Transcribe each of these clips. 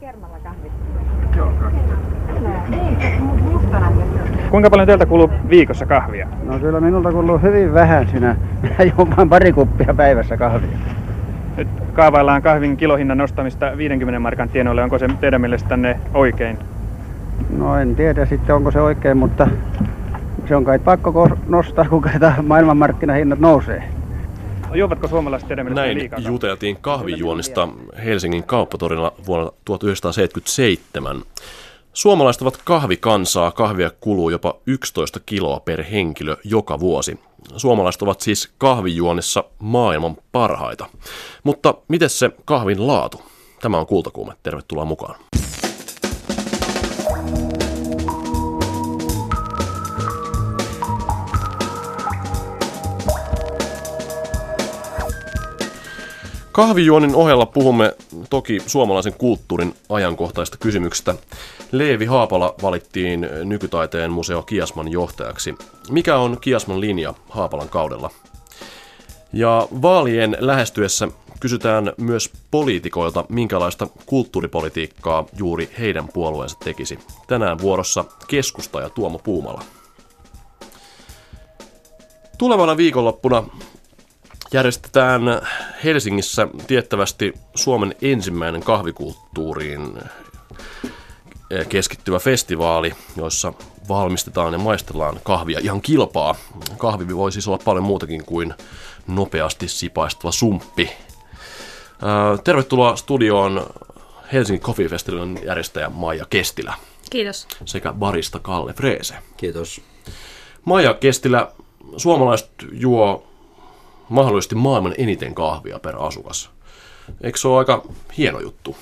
kermalla kahvit. Joo, Kuinka paljon teiltä kuluu viikossa kahvia? No kyllä minulta kuluu hyvin vähän sinä. Minä juon vain pari kuppia päivässä kahvia. Nyt kaavaillaan kahvin kilohinnan nostamista 50 markan tienoille. Onko se teidän mielestänne oikein? No en tiedä sitten onko se oikein, mutta se on kai pakko ko- nostaa, kun maailmanmarkkinahinnat nousee. Juovatko suomalaiset mielestänne Näin liikaa? juteltiin kahvijuonista Helsingin kauppatorilla vuonna 1977. Suomalaiset ovat kahvikansaa, kahvia kuluu jopa 11 kiloa per henkilö joka vuosi. Suomalaiset ovat siis kahvijuonnissa maailman parhaita. Mutta miten se kahvin laatu? Tämä on Kultakuume, tervetuloa mukaan. Kahvijuonnin ohella puhumme toki suomalaisen kulttuurin ajankohtaista kysymyksistä. Leevi Haapala valittiin nykytaiteen museo Kiasman johtajaksi. Mikä on Kiasman linja Haapalan kaudella? Ja vaalien lähestyessä kysytään myös poliitikoilta, minkälaista kulttuuripolitiikkaa juuri heidän puolueensa tekisi. Tänään vuorossa keskusta ja Tuomo Puumala. Tulevana viikonloppuna järjestetään Helsingissä tiettävästi Suomen ensimmäinen kahvikulttuuriin keskittyvä festivaali, jossa valmistetaan ja maistellaan kahvia ihan kilpaa. Kahvi voi siis olla paljon muutakin kuin nopeasti sipaistuva sumppi. Ää, Tervetuloa studioon Helsingin Coffee Festivalin järjestäjä Maija Kestilä Kiitos. sekä barista Kalle Freese. Kiitos. Maija Kestilä, suomalaiset juo mahdollisesti maailman eniten kahvia per asukas. Eikö se ole aika hieno juttu?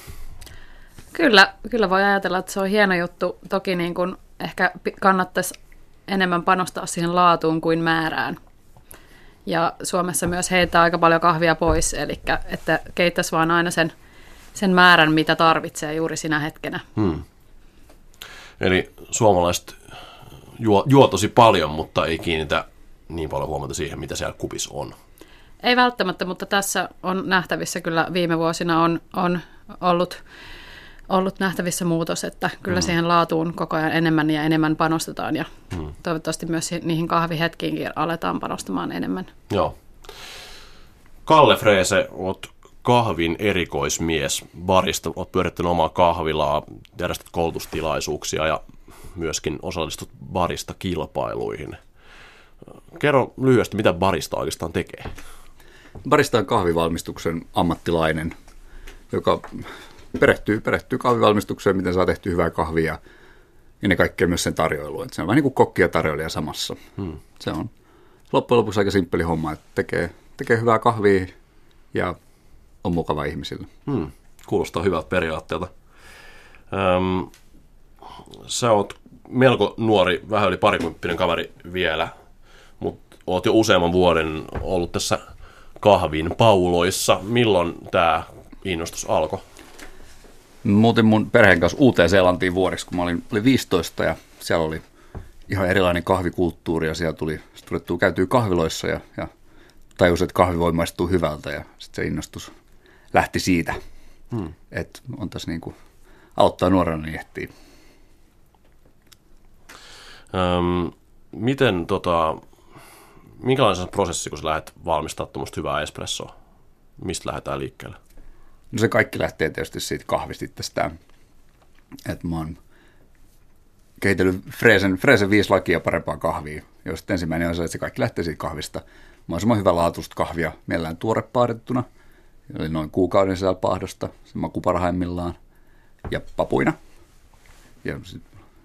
Kyllä, kyllä voi ajatella, että se on hieno juttu. Toki niin kuin ehkä kannattaisi enemmän panostaa siihen laatuun kuin määrään. Ja Suomessa myös heittää aika paljon kahvia pois, eli että keittäisi vaan aina sen, sen määrän, mitä tarvitsee juuri sinä hetkenä. Hmm. Eli suomalaiset juo, juo tosi paljon, mutta ei kiinnitä niin paljon huomiota siihen, mitä siellä kupissa on. Ei välttämättä, mutta tässä on nähtävissä kyllä viime vuosina on, on ollut, ollut nähtävissä muutos, että kyllä mm. siihen laatuun koko ajan enemmän ja enemmän panostetaan ja mm. toivottavasti myös niihin kahvihetkiinkin aletaan panostamaan enemmän. Joo. Kalle Freese, oot kahvin erikoismies, barista, oot pyörittänyt omaa kahvilaa, järjestät koulutustilaisuuksia ja myöskin osallistut barista kilpailuihin. Kerro lyhyesti, mitä barista oikeastaan tekee. Barista kahvivalmistuksen ammattilainen, joka perehtyy, perehtyy kahvivalmistukseen, miten saa tehty hyvää kahvia ja ennen kaikkea myös sen tarjoiluun. Että se on vähän niin kuin kokki ja tarjoilija samassa. Hmm. Se on loppujen lopuksi aika simppeli homma, että tekee, tekee hyvää kahvia ja on mukava ihmisille. Hmm. Kuulostaa hyvältä periaatteelta. Öm, sä oot melko nuori, vähän yli parikymppinen kaveri vielä, mutta oot jo useamman vuoden ollut tässä kahvin pauloissa. Milloin tämä innostus alkoi? Muutin mun perheen kanssa Uuteen-Seelantiin vuodeksi, kun mä olin, olin 15 ja siellä oli ihan erilainen kahvikulttuuri ja siellä tuli, tuli käytyy kahviloissa ja, ja tajusin, että kahvi voi maistua hyvältä ja sitten se innostus lähti siitä. Hmm. Että on tässä niin kuin, aloittaa nuorena niin ehtii. Öm, miten tota, minkälainen se prosessi, kun sä lähdet valmistamaan tuommoista hyvää espressoa? Mistä lähdetään liikkeelle? No se kaikki lähtee tietysti siitä kahvista itsestään. Että mä oon kehitellyt Freesen, Freesen viisi lakia parempaa kahvia, josta ensimmäinen on se, että se kaikki lähtee siitä kahvista. Semmoinen hyvä laatuista kahvia, mielellään tuorepaahdettuna, eli noin kuukauden sisällä paahdosta, se maku parhaimmillaan, ja papuina. Ja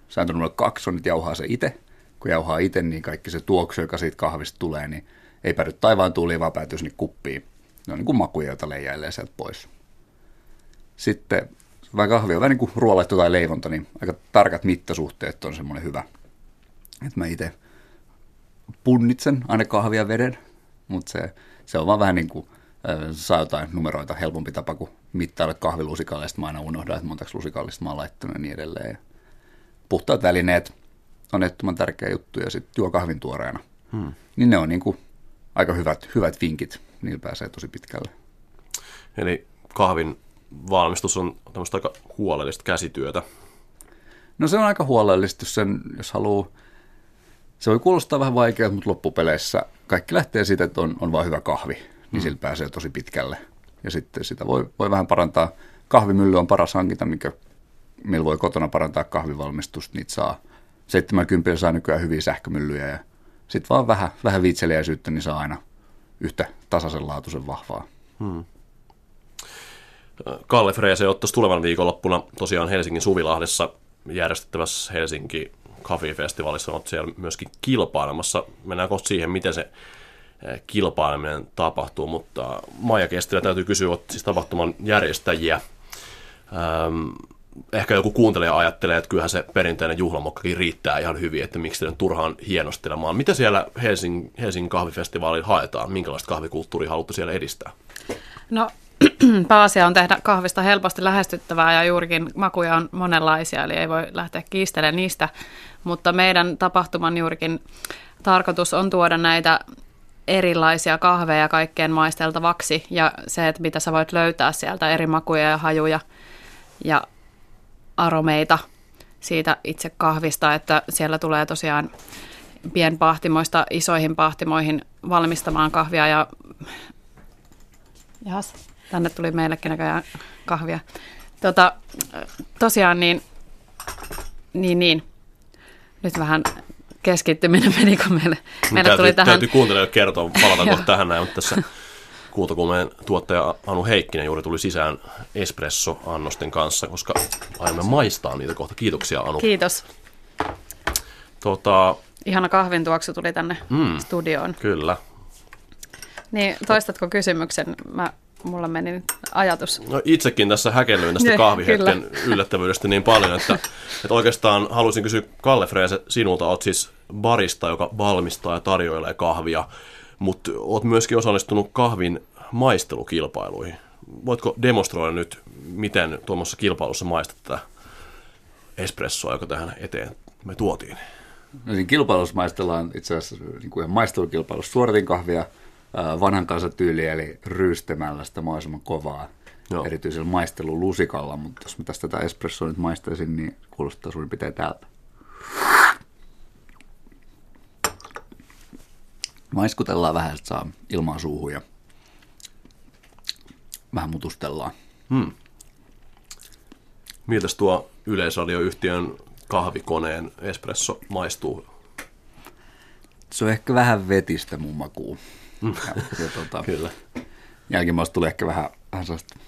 sääntö numero kaksi on, että jauhaa se itse. Kun jauhaa itse, niin kaikki se tuoksu, joka siitä kahvista tulee, niin ei päädy taivaan tuuliin, vaan päätyy sinne kuppiin. Ne on niin kuin makuja, joita leijailee sieltä pois. Sitten vähän kahvia on vähän niin kuin ruoalettu tai leivonta, niin aika tarkat mittasuhteet on semmoinen hyvä. Että mä itse punnitsen aina kahvia veden, mutta se, se on vaan vähän niin kuin saa jotain numeroita helpompi tapa kuin mittailla kahvilusikalle, sitten mä aina unohdan, että montaksi lusikallista mä oon laittanut ja niin edelleen. Puhtaat välineet on ehdottoman tärkeä juttu ja sitten juo kahvin tuoreena. Hmm. Niin ne on niin kuin aika hyvät, hyvät vinkit, niillä pääsee tosi pitkälle. Eli kahvin valmistus on tämmöistä aika huolellista käsityötä. No se on aika huolellista, sen, jos haluaa. Se voi kuulostaa vähän vaikealta, mutta loppupeleissä kaikki lähtee siitä, että on, on vain hyvä kahvi, niin mm. sillä pääsee tosi pitkälle. Ja sitten sitä voi, voi vähän parantaa. Kahvimylly on paras hankinta, mikä, millä voi kotona parantaa kahvivalmistusta. Niitä saa 70 saa nykyään hyviä sähkömyllyjä ja sitten vaan vähän, vähän viitseliäisyyttä, niin saa aina yhtä tasaisen laatuisen vahvaa. Hmm. Kalle Freese ottaisi tulevan viikonloppuna tosiaan Helsingin Suvilahdessa järjestettävässä Helsinki Coffee Festivalissa on siellä myöskin kilpailemassa. Mennään kohta siihen, miten se eh, kilpaileminen tapahtuu, mutta Maija Kestilä täytyy kysyä, että siis tapahtuman järjestäjiä. Ähm, ehkä joku kuuntelija ajattelee, että kyllähän se perinteinen juhlamokkakin riittää ihan hyvin, että miksi te turhaan hienostelemaan. Mitä siellä Helsingin, Helsingin kahvifestivaalilla haetaan? Minkälaista kahvikulttuuria haluatte siellä edistää? No pääasia on tehdä kahvista helposti lähestyttävää ja juurikin makuja on monenlaisia, eli ei voi lähteä kiistelemään niistä. Mutta meidän tapahtuman juurikin tarkoitus on tuoda näitä erilaisia kahveja kaikkeen maisteltavaksi ja se, että mitä sä voit löytää sieltä eri makuja ja hajuja ja aromeita siitä itse kahvista, että siellä tulee tosiaan pienpahtimoista isoihin pahtimoihin valmistamaan kahvia ja Jahas, tänne tuli meillekin näköjään kahvia. Tota, tosiaan niin, niin, niin, nyt vähän keskittyminen meni, kun meille, meille täytyy, tuli tähän... Täytyy kuuntelijoille kertoa, palata kohta tähän näin, mutta tässä Kuultakulmeen tuottaja Anu Heikkinen juuri tuli sisään espresso-annosten kanssa, koska aiomme maistaa niitä kohta. Kiitoksia Anu. Kiitos. Tota, Ihana kahvin tuoksu tuli tänne mm, studioon. Kyllä. Niin, toistatko kysymyksen? Mä, mulla meni nyt ajatus. No itsekin tässä häkellyin tästä kahvihetken yllättävyydestä niin paljon, että, että oikeastaan haluaisin kysyä Kalle Freese sinulta. Olet siis barista, joka valmistaa ja tarjoilee kahvia mutta olet myöskin osallistunut kahvin maistelukilpailuihin. Voitko demonstroida nyt, miten tuommoisessa kilpailussa maistat tätä espressoa, joka tähän eteen me tuotiin? No siinä kilpailussa maistellaan itse asiassa niin kuin maistelukilpailussa suoritin kahvia vanhan kansan tyyli, eli ryystämällä sitä mahdollisimman kovaa. Joo. erityisellä maistelulusikalla, mutta jos mä tästä tätä espressoa nyt maistaisin, niin kuulostaa suurin piirtein täältä. Maiskutellaan vähän, että saa ilmaa suuhun ja vähän mutustellaan. Hmm. Miltä tuo Yleisradioyhtiön kahvikoneen espresso maistuu? Se on ehkä vähän vetistä mun makuun. Hmm. Ja, ja tuota, Kyllä. Jälkimmäistä tulee ehkä vähän, vähän sellaista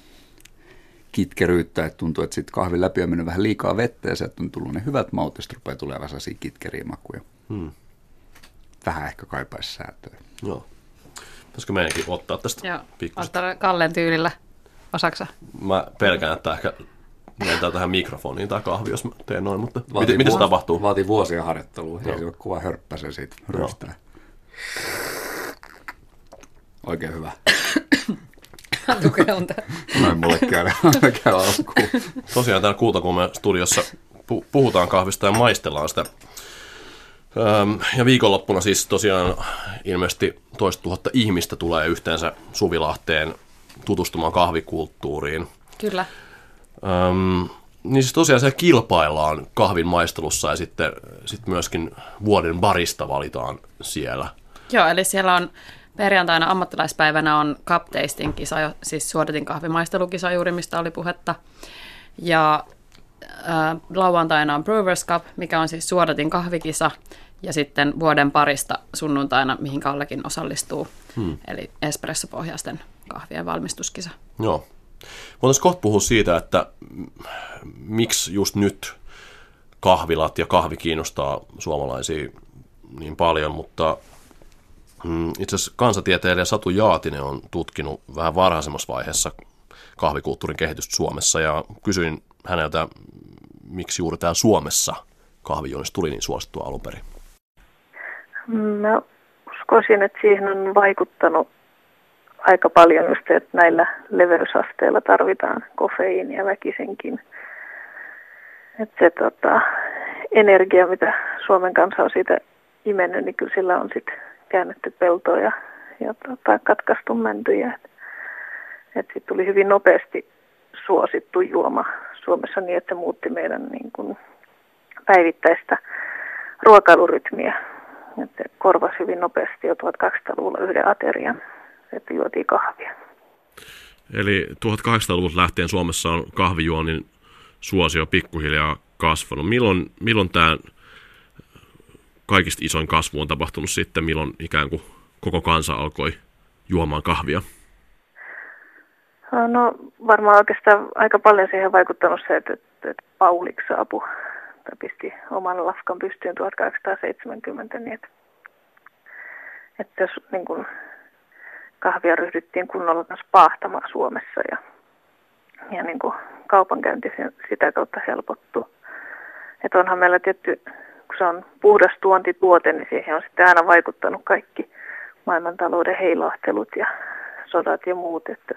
kitkeryyttä, että tuntuu, että sitten kahvin läpi on mennyt vähän liikaa vettä ja sieltä on tullut ne hyvät maut, ja rupeaa tulee vähän kitkeriä makuja. Hmm vähän ehkä kaipaisi säätöä. Joo. Pitäisikö meidänkin ottaa tästä Joo, ottaa Kallen tyylillä. Osaksa? Mä pelkään, että ehkä lentää tähän mikrofoniin tai kahvi, jos mä teen noin, mutta vaatii miten, miten se tapahtuu? Vaatii vuosia harjoittelua, ei se ole kuva hörppäsen siitä rystää. Oikein hyvä. Tukea on tämä. Noin mulle käy, käy alkuun. Tosiaan täällä Kultakuumen studiossa puhutaan kahvista ja maistellaan sitä ja viikonloppuna siis tosiaan ilmeisesti toista tuhatta ihmistä tulee yhteensä Suvilahteen tutustumaan kahvikulttuuriin. Kyllä. Öm, niin siis tosiaan se kilpaillaan kahvin maistelussa ja sitten, sitten myöskin vuoden barista valitaan siellä. Joo, eli siellä on perjantaina ammattilaispäivänä on cup tasting kisa, siis suoritin kahvimaistelukisa juuri, mistä oli puhetta. Ja äh, lauantaina on Brewers Cup, mikä on siis suodatin kahvikisa, ja sitten vuoden parista sunnuntaina, mihin Kallekin osallistuu, hmm. eli espressopohjaisten kahvien valmistuskisa. Joo. Voitaisiin kohta puhua siitä, että miksi just nyt kahvilat ja kahvi kiinnostaa suomalaisia niin paljon, mutta mm, itse asiassa kansatieteilijä Satu Jaatinen on tutkinut vähän varhaisemmassa vaiheessa kahvikulttuurin kehitystä Suomessa ja kysyin häneltä, miksi juuri täällä Suomessa kahvijuonista tuli niin suosittua alun perin. Mä uskoisin, että siihen on vaikuttanut aika paljon just että näillä leveysasteilla tarvitaan kofeiinia väkisenkin. Että se tota, energia, mitä Suomen kansa on siitä imennyt, niin kyllä sillä on sitten käännetty peltoa ja, ja tota, katkaistu mäntyjä. Että et sitten tuli hyvin nopeasti suosittu juoma Suomessa niin, että se muutti meidän niin kuin päivittäistä ruokailurytmiä. Että korvasi hyvin nopeasti jo 1200-luvulla yhden aterian, että juotiin kahvia. Eli 1800-luvulta lähtien Suomessa on kahvijuonnin suosio pikkuhiljaa kasvanut. Milloin, milloin tämä kaikista isoin kasvu on tapahtunut sitten, milloin ikään kuin koko kansa alkoi juomaan kahvia? No varmaan oikeastaan aika paljon siihen vaikuttanut se, että, että Paulik saapui tai pisti oman lafkan pystyyn 1870, niin että, että jos niin kuin, kahvia ryhdyttiin kunnolla myös paahtamaan Suomessa ja, ja niin kuin, kaupankäynti sitä kautta helpottuu. Että onhan meillä tietty, kun se on puhdas tuontituote, niin siihen on sitten aina vaikuttanut kaikki maailmantalouden heilahtelut ja sodat ja muut, että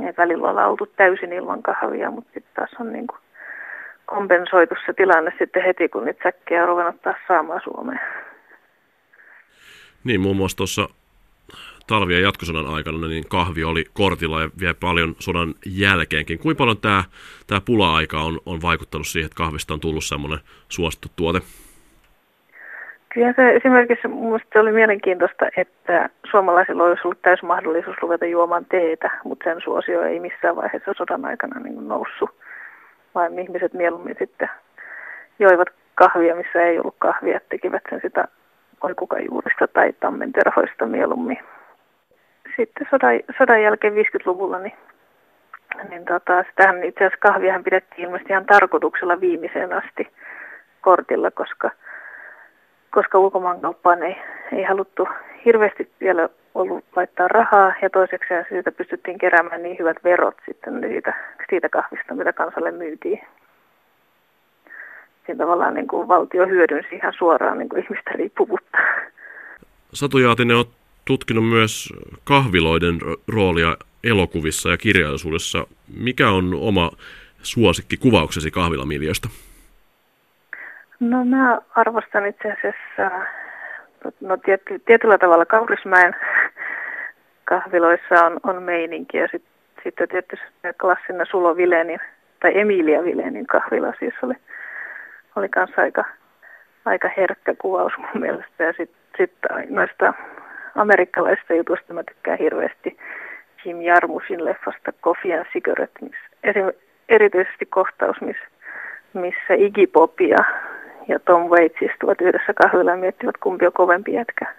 ei välillä olla oltu täysin ilman kahvia, mutta sitten taas on niin kuin kompensoitu se tilanne sitten heti, kun niitä säkkejä on ruvennut taas saamaan Suomeen. Niin, muun muassa tuossa talvi- ja jatkosodan aikana niin kahvi oli kortilla ja vielä paljon sodan jälkeenkin. Kuinka paljon tämä, tämä pula-aika on, on vaikuttanut siihen, että kahvista on tullut semmoinen suosittu tuote? Kyllä se esimerkiksi minusta oli mielenkiintoista, että suomalaisilla olisi ollut täys mahdollisuus ruveta juomaan teetä, mutta sen suosio ei missään vaiheessa sodan aikana niin noussut, vaan ihmiset mieluummin sitten joivat kahvia, missä ei ollut kahvia, tekivät sen sitä oikukajuurista tai tammenterhoista mieluummin. Sitten sodan, sodan jälkeen 50-luvulla, niin, niin tota, sitähän itse asiassa kahviahan pidettiin ilmeisesti ihan tarkoituksella viimeiseen asti kortilla, koska – koska ulkomaankauppaan ei, ei haluttu hirveästi vielä ollut laittaa rahaa ja toiseksi siitä pystyttiin keräämään niin hyvät verot sitten siitä, siitä kahvista, mitä kansalle myytiin. Siinä tavallaan niin kuin valtio hyödynsi ihan suoraan niin kuin ihmisten riippuvuutta. Satu Jaatinen on tutkinut myös kahviloiden roolia elokuvissa ja kirjallisuudessa. Mikä on oma suosikki kuvauksesi kahvilamiljöstä? No mä arvostan itse asiassa no, tiety, tietyllä tavalla Kaurismäen kahviloissa on, on meininki ja sitten sit tietysti klassinen Sulo Vilenin tai Emilia Vilenin kahvila. Siis oli, oli kanssa aika, aika herkkä kuvaus mun mielestä. Ja sitten sit noista amerikkalaisista jutuista mä tykkään hirveästi Jim Jarmusin leffasta Coffee and Cigarette, missä erityisesti kohtaus, missä, missä Iggy Pop ja ja Tom Waits istuvat yhdessä kahvilla ja miettivät, kumpi on kovempi jätkä.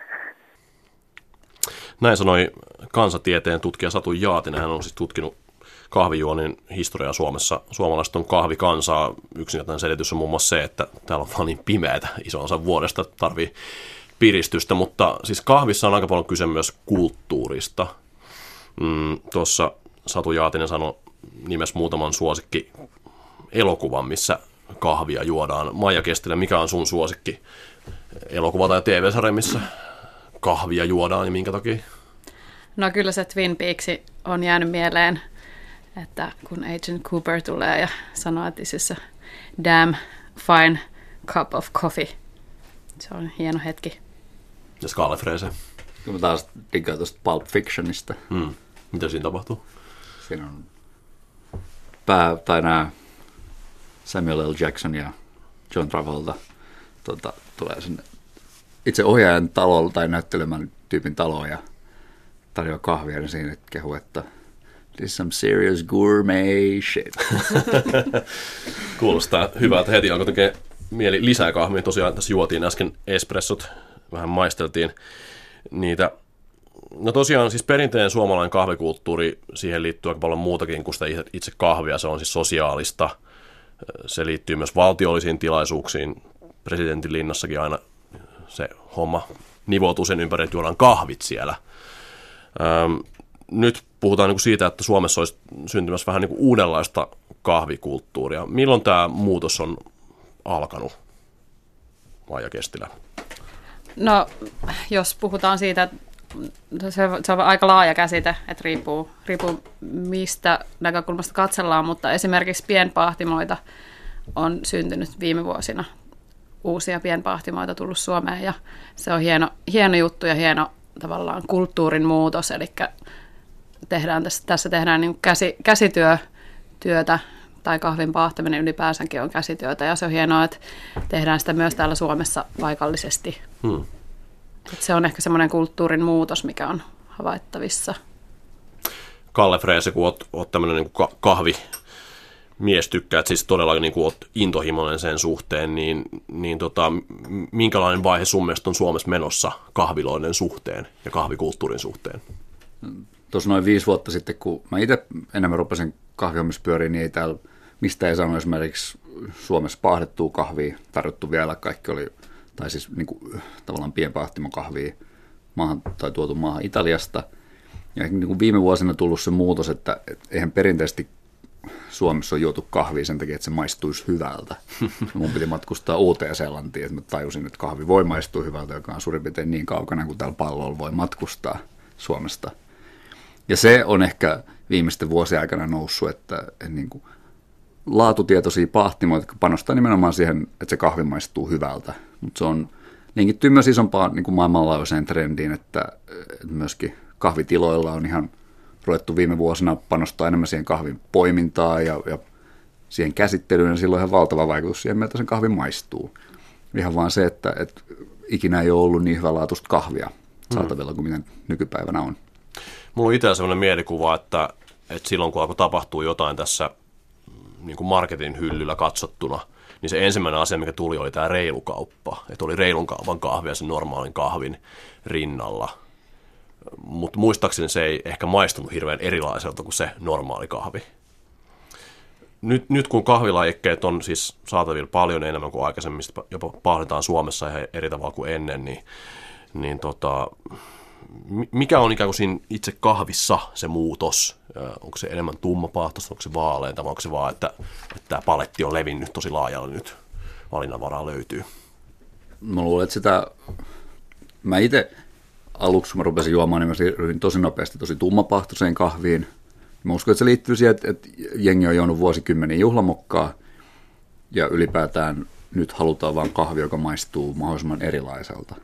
Näin sanoi kansatieteen tutkija Satu Jaatinen. Hän on siis tutkinut kahvijuonnin historiaa Suomessa. Suomalaiset on kahvikansaa. Yksinkertainen selitys on muun muassa se, että täällä on vaan niin pimeätä iso osa vuodesta, tarvii piristystä, mutta siis kahvissa on aika paljon kyse myös kulttuurista. Mm, Tuossa Satu Jaatinen sanoi nimes muutaman suosikki elokuvan, missä kahvia juodaan. Maija Kestilä, mikä on sun suosikki elokuva tai TV-sarja, missä kahvia juodaan ja minkä takia? No kyllä se Twin Peaks on jäänyt mieleen, että kun Agent Cooper tulee ja sanoo, että this damn fine cup of coffee. Se on hieno hetki. Ja Scarlet Frese. Mä taas diggaan tuosta Pulp Fictionista. Hmm. Mitä siinä tapahtuu? Siinä on pää, tai nämä Samuel L. Jackson ja John Travolta tota, tulee sinne itse ohjaajan talolla tai näyttelemän tyypin taloon ja tarjoaa kahvia, niin siinä kehu, että this is some serious gourmet shit. Kuulostaa hyvältä. Heti alkoi tekee mieli lisää kahvia. Tosiaan tässä juotiin äsken espressot, vähän maisteltiin niitä. No tosiaan siis perinteinen suomalainen kahvikulttuuri, siihen liittyy aika paljon muutakin kuin sitä itse kahvia. Se on siis sosiaalista – se liittyy myös valtiollisiin tilaisuuksiin. Presidentin linnassakin aina se homma nivoutuu sen ympäri, että juodaan kahvit siellä. Nyt puhutaan niin siitä, että Suomessa olisi syntymässä vähän niin kuin uudenlaista kahvikulttuuria. Milloin tämä muutos on alkanut, Maija Kestilä? No, jos puhutaan siitä, se, se on aika laaja käsite, että riippuu, riippuu mistä näkökulmasta katsellaan, mutta esimerkiksi pienpahtimoita on syntynyt viime vuosina. Uusia pienpahtimoita tullut Suomeen ja se on hieno, hieno juttu ja hieno tavallaan kulttuurin muutos, eli tehdään tässä, tässä tehdään niin käsi, käsityö työtä tai kahvin paahtaminen ylipäänsäkin on käsityötä ja se on hienoa, että tehdään sitä myös täällä Suomessa paikallisesti. Hmm. Et se on ehkä semmoinen kulttuurin muutos, mikä on havaittavissa. Kalle Freese, kun oot, oot tämmöinen niin kahvi mies tykkäät siis todella niin kuin oot intohimoinen sen suhteen, niin, niin tota, minkälainen vaihe sun mielestä on Suomessa menossa kahviloiden suhteen ja kahvikulttuurin suhteen? Tuossa noin viisi vuotta sitten, kun mä itse enemmän rupesin kahvihommissa pyöriin, niin ei täällä mistä ei saanut esimerkiksi Suomessa paahdettua kahvia tarjottu vielä. Kaikki oli, tai siis niin kuin, tavallaan pienpaahtimokahvia maahan, tai tuotu maahan Italiasta. Ja niin kuin viime vuosina tullut se muutos, että, että eihän perinteisesti Suomessa on juotu kahvia sen takia, että se maistuisi hyvältä. Mun piti matkustaa uuteen Seelantiin, että mä tajusin, että kahvi voi maistua hyvältä, joka on suurin piirtein niin kaukana kuin täällä pallolla voi matkustaa Suomesta. Ja se on ehkä viimeisten vuosien aikana noussut, että, että niin kuin laatutietoisia pahtimoita, jotka panostaa nimenomaan siihen, että se kahvi maistuu hyvältä. Mutta se on linkittyy myös isompaan niin kuin maailmanlaajuiseen trendiin, että, myöskin kahvitiloilla on ihan ruvettu viime vuosina panostaa enemmän siihen kahvin poimintaan ja, ja siihen käsittelyyn, ja silloin ihan valtava vaikutus siihen, miltä sen kahvi maistuu. Ihan vaan se, että, että ikinä ei ole ollut niin hyvälaatuista kahvia saatavilla kuin miten nykypäivänä on. Mulla on itsellä sellainen mielikuva, että, että silloin kun alkoi tapahtua jotain tässä niin kuin marketin hyllyllä katsottuna, niin se ensimmäinen asia, mikä tuli, oli tämä reilukauppa. Että oli reilun kaupan kahvia sen normaalin kahvin rinnalla. Mutta muistaakseni se ei ehkä maistunut hirveän erilaiselta kuin se normaali kahvi. Nyt, nyt kun kahvilajikkeet on siis saatavilla paljon enemmän kuin aikaisemmin, jopa pahdetaan Suomessa ihan eri tavalla kuin ennen, niin, niin tota, mikä on ikään kuin siinä itse kahvissa se muutos? Onko se enemmän tummapahtoista, onko se vaaleita, vai onko se vaan, että, että tämä paletti on levinnyt tosi laajalle nyt, valinnanvaraa löytyy? Mä luulen, että sitä, mä itse aluksi, kun mä rupesin juomaan, niin mä siirryin tosi nopeasti tosi tummapahtoiseen kahviin. Mä uskon, että se liittyy siihen, että, että jengi on juonut vuosikymmeniä juhlamokkaa, ja ylipäätään nyt halutaan vain kahvi, joka maistuu mahdollisimman erilaiselta.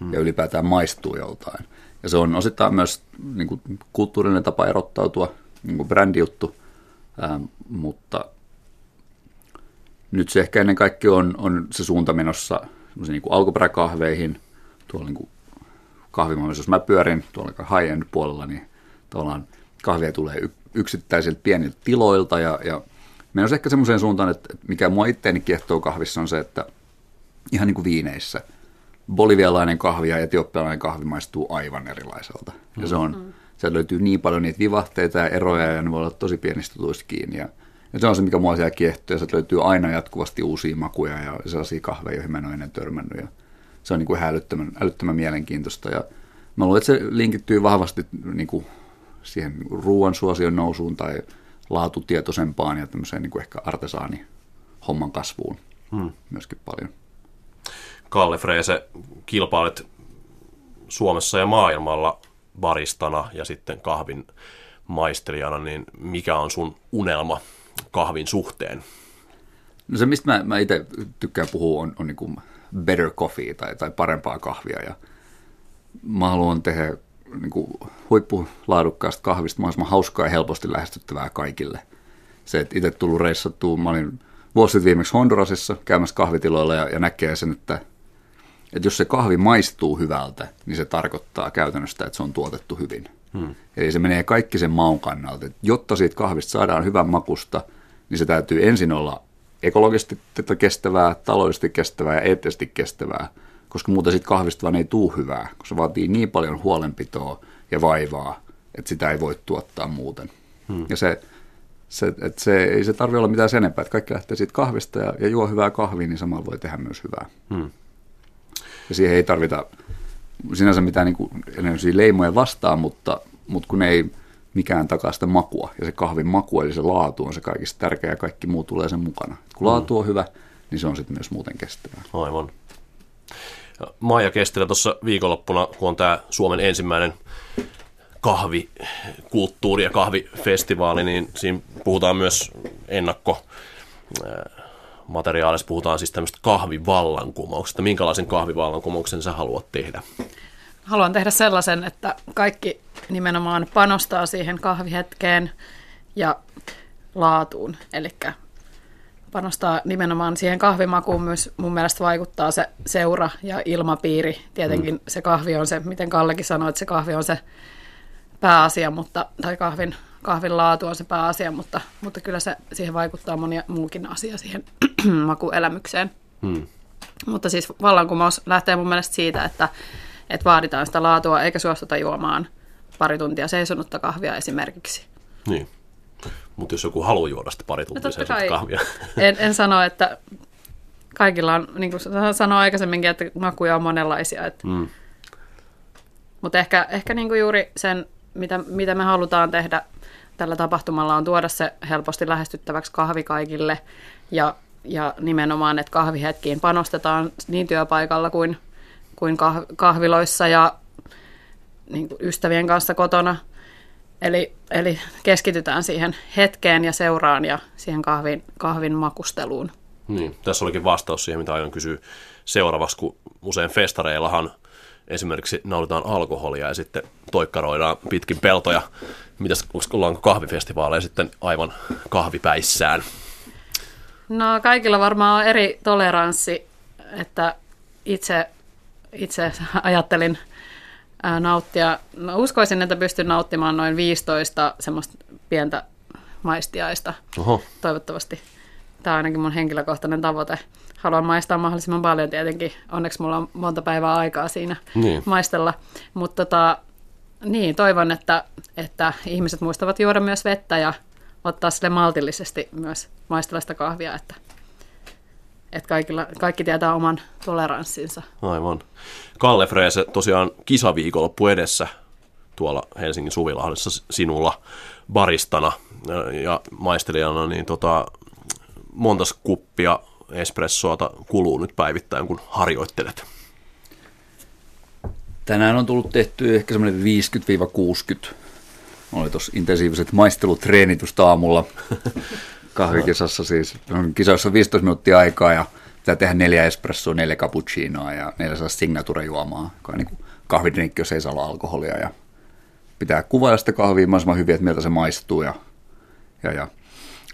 Hmm. Ja ylipäätään maistuu joltain. Ja se on osittain myös niin kuin, kulttuurinen tapa erottautua, niin kuin brändijuttu, ää, mutta nyt se ehkä ennen kaikkea on, on se suunta menossa niin kuin alkuperäkahveihin, tuolla niin kahvimaailmassa, jos mä pyörin tuolla high-end puolella, niin tavallaan kahvia tulee yksittäisiltä pieniltä tiloilta. Ja, ja menossa ehkä semmoiseen suuntaan, että mikä mua itteeni kiehtoo kahvissa on se, että ihan niin kuin viineissä – bolivialainen kahvi ja etiopialainen kahvi maistuu aivan erilaiselta. Ja se on, mm. sieltä löytyy niin paljon niitä vivahteita ja eroja ja ne voi olla tosi pienistä tuista kiinni. Ja, ja se on se, mikä mua siellä kiehtoo. Ja sieltä löytyy aina jatkuvasti uusia makuja ja sellaisia kahveja, joihin mä en ole ennen törmännyt. Ja se on niin kuin älyttömän, älyttömän mielenkiintoista. Ja mä luulen, että se linkittyy vahvasti niin kuin siihen ruoan suosion nousuun tai laatutietoisempaan ja tämmöiseen niin kuin ehkä artesaani homman kasvuun hmm. myöskin paljon. Kalle Freese, kilpailet Suomessa ja maailmalla baristana ja sitten kahvin maistelijana, niin mikä on sun unelma kahvin suhteen? No se, mistä mä, mä itse tykkään puhua, on, on niin kuin better coffee tai, tai parempaa kahvia. Ja mä haluan tehdä niin kuin huippulaadukkaasta kahvista mahdollisimman hauskaa ja helposti lähestyttävää kaikille. Se, että itse tullut reissattua, mä olin vuosi viimeksi Hondurasissa käymässä kahvitiloilla ja, ja näkee sen, että että jos se kahvi maistuu hyvältä, niin se tarkoittaa käytännössä, että se on tuotettu hyvin. Hmm. Eli se menee kaikki sen maun kannalta. Jotta siitä kahvista saadaan hyvän makusta, niin se täytyy ensin olla ekologisesti kestävää, taloudellisesti kestävää ja eettisesti kestävää, koska muuten siitä kahvista vaan ei tuu hyvää, koska se vaatii niin paljon huolenpitoa ja vaivaa, että sitä ei voi tuottaa muuten. Hmm. Ja se, se, että se, ei se tarvitse olla mitään sen enempää, että kaikki lähtee siitä kahvista ja, ja juo hyvää kahvia, niin samalla voi tehdä myös hyvää. Hmm ja siihen ei tarvita sinänsä mitään niin kuin, leimoja vastaan, mutta, mutta kun ei mikään takaa sitä makua, ja se kahvin maku, eli se laatu on se kaikista tärkeä, ja kaikki muu tulee sen mukana. Kun mm. laatu on hyvä, niin se on sitten myös muuten kestävää. Aivan. Maija Kestilä tuossa viikonloppuna, kun on tämä Suomen ensimmäinen kahvikulttuuri- ja kahvifestivaali, niin siinä puhutaan myös ennakko materiaalissa puhutaan siis tämmöistä kahvivallankumouksesta. Minkälaisen kahvivallankumouksen sä haluat tehdä? Haluan tehdä sellaisen, että kaikki nimenomaan panostaa siihen kahvihetkeen ja laatuun. Eli panostaa nimenomaan siihen kahvimakuun myös mun mielestä vaikuttaa se seura ja ilmapiiri. Tietenkin mm. se kahvi on se, miten Kallekin sanoi, että se kahvi on se pääasia, mutta, tai kahvin, kahvin laatu on se pääasia, mutta, mutta kyllä se siihen vaikuttaa monia muukin asia siihen makuelämykseen. Mm. Mutta siis vallankumous lähtee mun mielestä siitä, että, että vaaditaan sitä laatua eikä suostuta juomaan pari tuntia seisonutta kahvia esimerkiksi. Niin. Mutta jos joku haluaa juoda sitä pari tuntia no kai, kahvia. En, en sano, että kaikilla on, niin kuin sanoin aikaisemminkin, että makuja on monenlaisia. Että. Mm. Mutta ehkä, ehkä niin kuin juuri sen, mitä, mitä me halutaan tehdä tällä tapahtumalla, on tuoda se helposti lähestyttäväksi kahvi kaikille. Ja, ja nimenomaan, että kahvihetkiin panostetaan niin työpaikalla kuin, kuin kahviloissa ja niin kuin ystävien kanssa kotona – Eli, eli keskitytään siihen hetkeen ja seuraan ja siihen kahvin, kahvin makusteluun. Niin, tässä olikin vastaus siihen, mitä aion kysyä seuraavaksi, kun usein festareillahan esimerkiksi nautitaan alkoholia ja sitten toikkaroidaan pitkin peltoja. Mitäs, ollaanko kahvifestivaaleja sitten aivan kahvipäissään? No kaikilla varmaan on eri toleranssi, että itse, itse ajattelin nauttia. No, uskoisin, että pystyn nauttimaan noin 15 semmoista pientä maistiaista. Oho. Toivottavasti. Tämä on ainakin mun henkilökohtainen tavoite. Haluan maistaa mahdollisimman paljon tietenkin. Onneksi mulla on monta päivää aikaa siinä niin. maistella. Mutta tota, niin, toivon, että, että ihmiset muistavat juoda myös vettä ja ottaa sille maltillisesti myös maistella sitä kahvia, että että kaikilla, kaikki tietää oman toleranssinsa. Aivan. Kalle Freese, tosiaan kisaviikonloppu edessä tuolla Helsingin Suvilahdessa sinulla baristana ja maistelijana, niin tota, montas kuppia espressoata kuluu nyt päivittäin, kun harjoittelet? Tänään on tullut tehty ehkä semmoinen 50-60. Oli tuossa intensiiviset maistelutreenit just aamulla. kahvikisassa siis. On kisoissa 15 minuuttia aikaa ja pitää tehdä neljä espressoa, neljä cappuccinoa ja neljä sellaista signature-juomaa, joka on niin kahvidrinkki, jos ei saa olla alkoholia. Ja pitää kuvailla sitä kahvia mahdollisimman hyvin, että miltä se maistuu. Ja, ja, ja.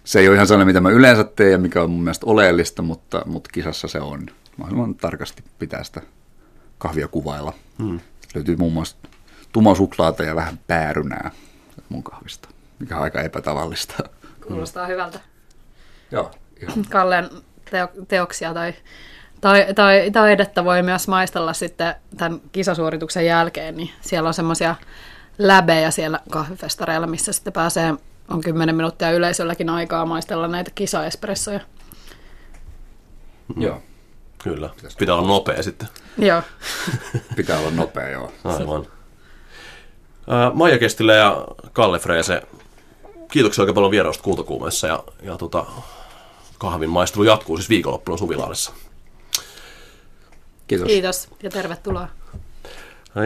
Se ei ole ihan sellainen, mitä mä yleensä teen ja mikä on mun mielestä oleellista, mutta, mutta kisassa se on. Mahdollisimman tarkasti pitää sitä kahvia kuvailla. Hmm. Löytyy muun muassa tumasuklaata ja vähän päärynää mun kahvista, mikä on aika epätavallista. Kuulostaa mm. hyvältä. Joo, ihan. Kallen teo, teoksia tai, tai, tai taidetta voi myös maistella sitten tämän kisasuorituksen jälkeen, niin siellä on semmoisia läbejä siellä kahvifestareilla, missä sitten pääsee, on 10 minuuttia yleisölläkin aikaa maistella näitä kisaespressoja. Mm. Joo. Kyllä. Pitäisi Pitää olla nopea sitten. Joo. Pitää olla nopea, joo. Aivan. Maija Kestilä ja Kalle Freese, kiitoksia oikein paljon vierausta kultakuumeessa ja, ja tota, kahvin maistelu jatkuu siis viikonloppuna Suvilaarissa. Kiitos. Kiitos ja tervetuloa.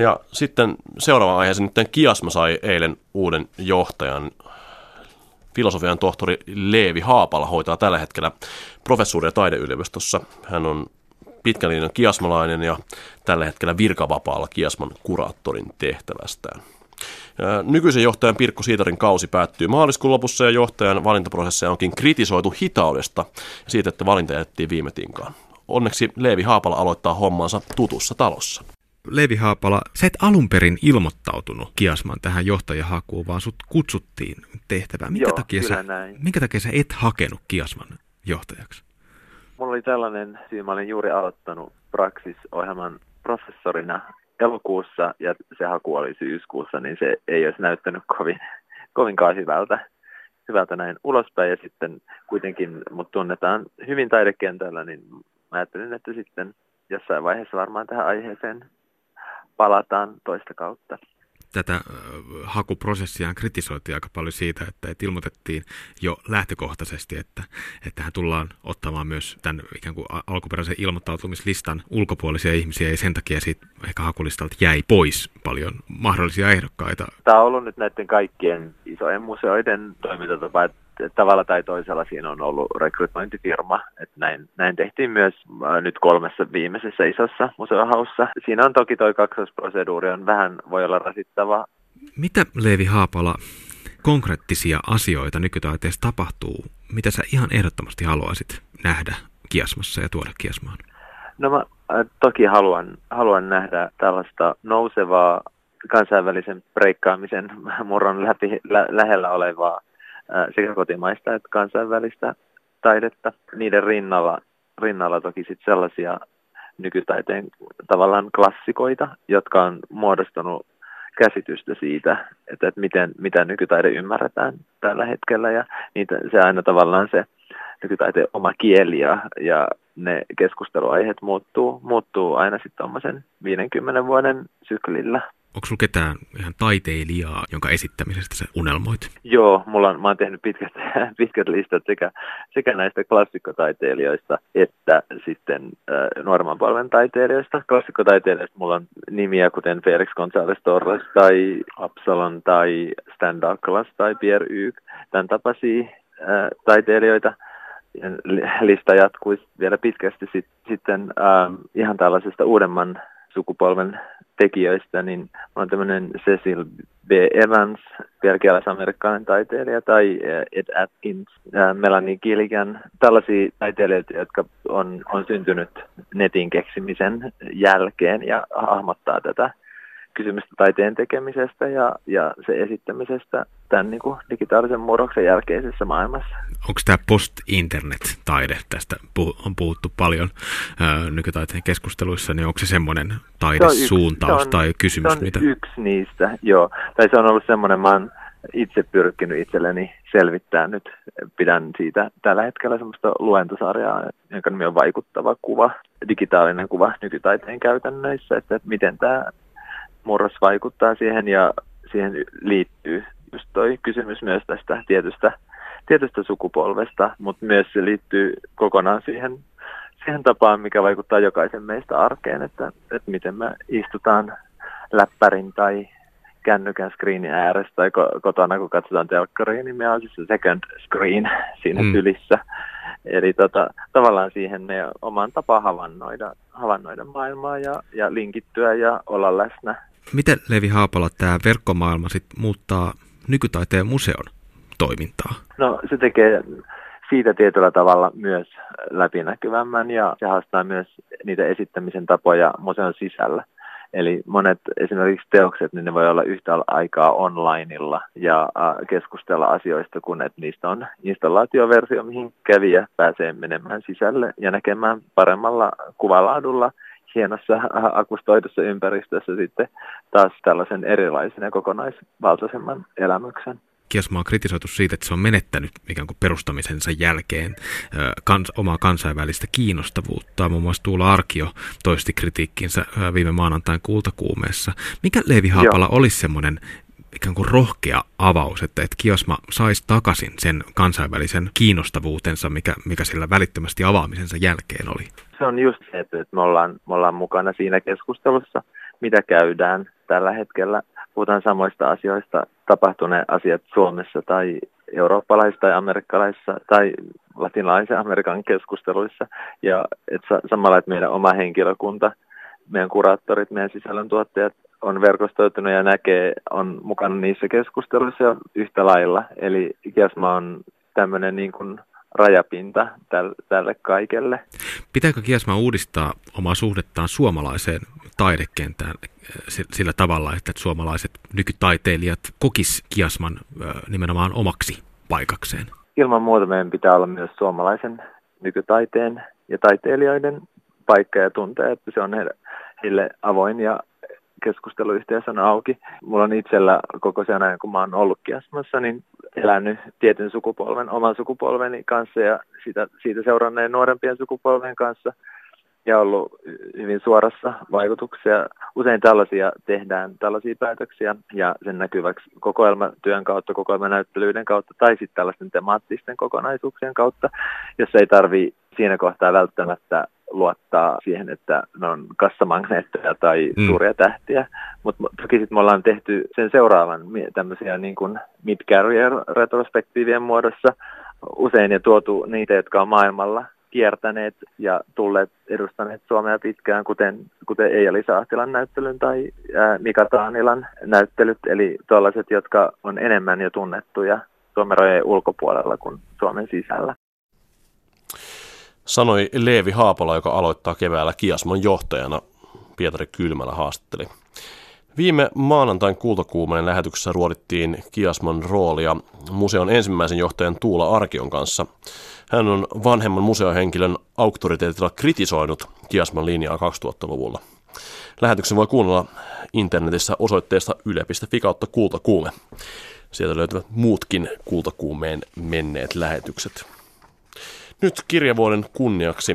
Ja sitten seuraava aiheeseen nyt Kiasma sai eilen uuden johtajan. Filosofian tohtori Leevi Haapala hoitaa tällä hetkellä professuuria taideyliopistossa. Hän on pitkän linjan kiasmalainen ja tällä hetkellä virkavapaalla kiasman kuraattorin tehtävästään. Nykyisen johtajan Pirkko Siitarin kausi päättyy maaliskuun lopussa ja johtajan valintaprosesseja onkin kritisoitu hitaudesta ja siitä, että valinta jätettiin viime tinkaan. Onneksi Leevi Haapala aloittaa hommansa tutussa talossa. Leevi Haapala, sä et alun perin ilmoittautunut Kiasman tähän johtajahakuun, vaan sut kutsuttiin tehtävään. Minkä, Joo, takia sä, näin. minkä takia sä et hakenut Kiasman johtajaksi? Mulla oli tällainen syy, mä olin juuri aloittanut Praxis-ohjelman professorina elokuussa ja se haku oli syyskuussa, niin se ei olisi näyttänyt kovin, kovinkaan hyvältä, hyvältä näin ulospäin. Ja sitten kuitenkin mut tunnetaan hyvin taidekentällä, niin mä ajattelin, että sitten jossain vaiheessa varmaan tähän aiheeseen palataan toista kautta tätä hakuprosessia kritisoitiin aika paljon siitä, että, että ilmoitettiin jo lähtökohtaisesti, että, että hän tullaan ottamaan myös tämän ikään kuin alkuperäisen ilmoittautumislistan ulkopuolisia ihmisiä ja sen takia siitä ehkä hakulistalta jäi pois paljon mahdollisia ehdokkaita. Tämä on ollut nyt näiden kaikkien isojen museoiden toimintatapa, että tavalla tai toisella siinä on ollut rekrytointifirma. Että näin, näin tehtiin myös äh, nyt kolmessa viimeisessä isossa museohaussa. Siinä on toki toi kaksoisproseduuri on vähän, voi olla rasittava. Mitä Leevi Haapala konkreettisia asioita nykytaiteessa tapahtuu, mitä sä ihan ehdottomasti haluaisit nähdä kiasmassa ja tuoda kiasmaan? No mä äh, toki haluan, haluan nähdä tällaista nousevaa kansainvälisen breikkaamisen murron läpi, lä, lähellä olevaa sekä kotimaista että kansainvälistä taidetta. Niiden rinnalla, rinnalla toki sit sellaisia nykytaiteen tavallaan klassikoita, jotka on muodostunut käsitystä siitä, että, että miten, mitä nykytaide ymmärretään tällä hetkellä ja niitä, se aina tavallaan se nykytaiteen oma kieli ja, ja ne keskusteluaiheet muuttuu, muuttuu aina sitten tuommoisen 50 vuoden syklillä. Onko sulla ketään ihan taiteilijaa, jonka esittämisestä sä unelmoit? Joo, mulla on, mä oon tehnyt pitkät, pitkät listat sekä, sekä näistä klassikkotaiteilijoista että sitten äh, nuoremman polven taiteilijoista. Klassikkotaiteilijoista mulla on nimiä kuten Felix González Torres tai Absalon tai Stan Douglas tai Pierre Yk, tämän tapaisia äh, taiteilijoita lista jatkuisi vielä pitkästi sit, sitten ähm, ihan tällaisesta uudemman sukupolven tekijöistä, niin on tämmöinen Cecil B. Evans, belgialais-amerikkalainen taiteilija, tai äh, Ed Atkins, äh, Melanie Gilligan, tällaisia taiteilijoita, jotka on, on syntynyt netin keksimisen jälkeen ja hahmottaa tätä kysymystä taiteen tekemisestä ja, ja se esittämisestä tämän niin kuin digitaalisen murroksen jälkeisessä maailmassa. Onko tämä post-internet-taide, tästä on puhuttu paljon ää, nykytaiteen keskusteluissa, niin onko se semmoinen taidesuuntaus tai kysymys? Se on mitä? yksi niistä, joo. Tai se on ollut semmoinen, mä oon itse pyrkinyt itselleni selvittää nyt. Pidän siitä tällä hetkellä semmoista luentosarjaa, jonka nimi on vaikuttava kuva, digitaalinen kuva nykytaiteen käytännöissä, että miten tämä murros vaikuttaa siihen ja siihen liittyy just toi kysymys myös tästä tietystä, tietystä sukupolvesta, mutta myös se liittyy kokonaan siihen, siihen tapaan, mikä vaikuttaa jokaisen meistä arkeen, että, että miten me istutaan läppärin tai kännykän screenin ääressä tai kotona, kun katsotaan telkkariin, niin meillä on siis se second screen siinä mm. sylissä. Eli tota, tavallaan siihen ne oman tapa havainnoida, havainnoida maailmaa ja, ja linkittyä ja olla läsnä Miten Levi Haapala tämä verkkomaailma sit muuttaa nykytaiteen museon toimintaa? No se tekee siitä tietyllä tavalla myös läpinäkyvämmän ja se haastaa myös niitä esittämisen tapoja museon sisällä. Eli monet esimerkiksi teokset, niin ne voi olla yhtä aikaa onlineilla ja keskustella asioista, kun että niistä on installaatioversio, mihin kävijä pääsee menemään sisälle ja näkemään paremmalla kuvalaadulla hienossa akustoidussa ympäristössä sitten taas tällaisen erilaisen ja kokonaisvaltaisemman elämyksen. Kiasma on kritisoitu siitä, että se on menettänyt ikään kuin perustamisensa jälkeen kans, omaa kansainvälistä kiinnostavuutta. Muun muassa Tuula Arkio toisti kritiikkinsä viime maanantain kultakuumeessa. Mikä Leevi Haapala Joo. olisi semmoinen ikään kuin rohkea avaus, että, että Kiosma saisi takaisin sen kansainvälisen kiinnostavuutensa, mikä, mikä sillä välittömästi avaamisensa jälkeen oli? Se on just se, että me ollaan, me ollaan mukana siinä keskustelussa, mitä käydään tällä hetkellä. Puhutaan samoista asioista, tapahtuneet asiat Suomessa tai eurooppalaisissa tai amerikkalaisissa tai latinalaisen Amerikan keskusteluissa. Ja et samalla, että meidän oma henkilökunta, meidän kuraattorit, meidän sisällöntuottajat on verkostoitunut ja näkee, on mukana niissä keskusteluissa yhtä lailla. Eli Kiasma on tämmöinen niin kuin rajapinta tälle kaikelle. Pitääkö Kiasma uudistaa omaa suhdettaan suomalaiseen taidekentään eh, sillä tavalla, että suomalaiset nykytaiteilijat kokis Kiasman eh, nimenomaan omaksi paikakseen? Ilman muuta meidän pitää olla myös suomalaisen nykytaiteen ja taiteilijoiden paikka ja tuntee, että se on heille avoin ja keskusteluyhteys on auki. Mulla on itsellä koko sen ajan, kun mä oon ollut kiasmassa, niin elänyt tietyn sukupolven, oman sukupolveni kanssa ja sitä, siitä seuranneen nuorempien sukupolven kanssa ja ollut hyvin suorassa vaikutuksia. Usein tällaisia tehdään, tällaisia päätöksiä ja sen näkyväksi kokoelmatyön kautta, kokoelmanäyttelyiden kautta tai sitten tällaisten temaattisten kokonaisuuksien kautta, jossa ei tarvi siinä kohtaa välttämättä luottaa siihen, että ne on kassamagneetteja tai mm. suuria tähtiä. Mutta toki sitten me ollaan tehty sen seuraavan tämmöisiä niin kuin mid-career retrospektiivien muodossa usein ja tuotu niitä, jotka on maailmalla kiertäneet ja tulleet edustaneet Suomea pitkään, kuten, kuten Eija Saahtilan näyttelyn tai ää, Mika Taanilan näyttelyt, eli tuollaiset, jotka on enemmän jo tunnettuja Suomen rajojen ulkopuolella kuin Suomen sisällä. Sanoi Leevi Haapola, joka aloittaa keväällä Kiasman johtajana. Pietari Kylmälä haastatteli. Viime maanantain kultakuumeen lähetyksessä ruodittiin Kiasman roolia museon ensimmäisen johtajan Tuula Arkion kanssa. Hän on vanhemman museohenkilön auktoriteetilla kritisoinut Kiasman linjaa 2000-luvulla. Lähetyksen voi kuunnella internetissä osoitteesta yle.fi kautta kultakuume. Sieltä löytyvät muutkin kultakuumeen menneet lähetykset. Nyt kirjavuoden kunniaksi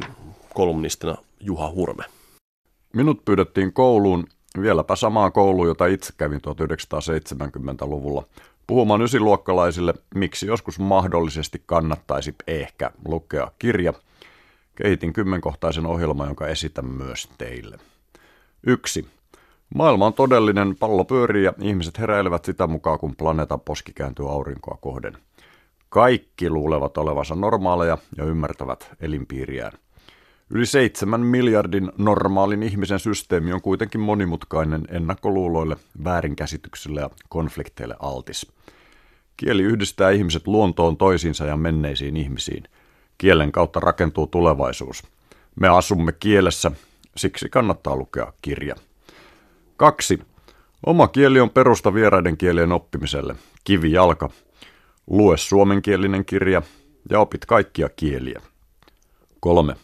kolumnistina Juha Hurme. Minut pyydettiin kouluun, vieläpä samaan kouluun, jota itse kävin 1970-luvulla, puhumaan ysiluokkalaisille, miksi joskus mahdollisesti kannattaisi ehkä lukea kirja. Kehitin kymmenkohtaisen ohjelman, jonka esitän myös teille. Yksi. Maailma on todellinen, pallo pyörii ja ihmiset heräilevät sitä mukaan, kun planeetan poski kääntyy aurinkoa kohden. Kaikki luulevat olevansa normaaleja ja ymmärtävät elinpiiriään. Yli seitsemän miljardin normaalin ihmisen systeemi on kuitenkin monimutkainen ennakkoluuloille, väärinkäsityksille ja konflikteille altis. Kieli yhdistää ihmiset luontoon toisiinsa ja menneisiin ihmisiin. Kielen kautta rakentuu tulevaisuus. Me asumme kielessä, siksi kannattaa lukea kirja. Kaksi. Oma kieli on perusta vieraiden kielien oppimiselle. Kivi jalka. Lue suomenkielinen kirja ja opit kaikkia kieliä. Kolme.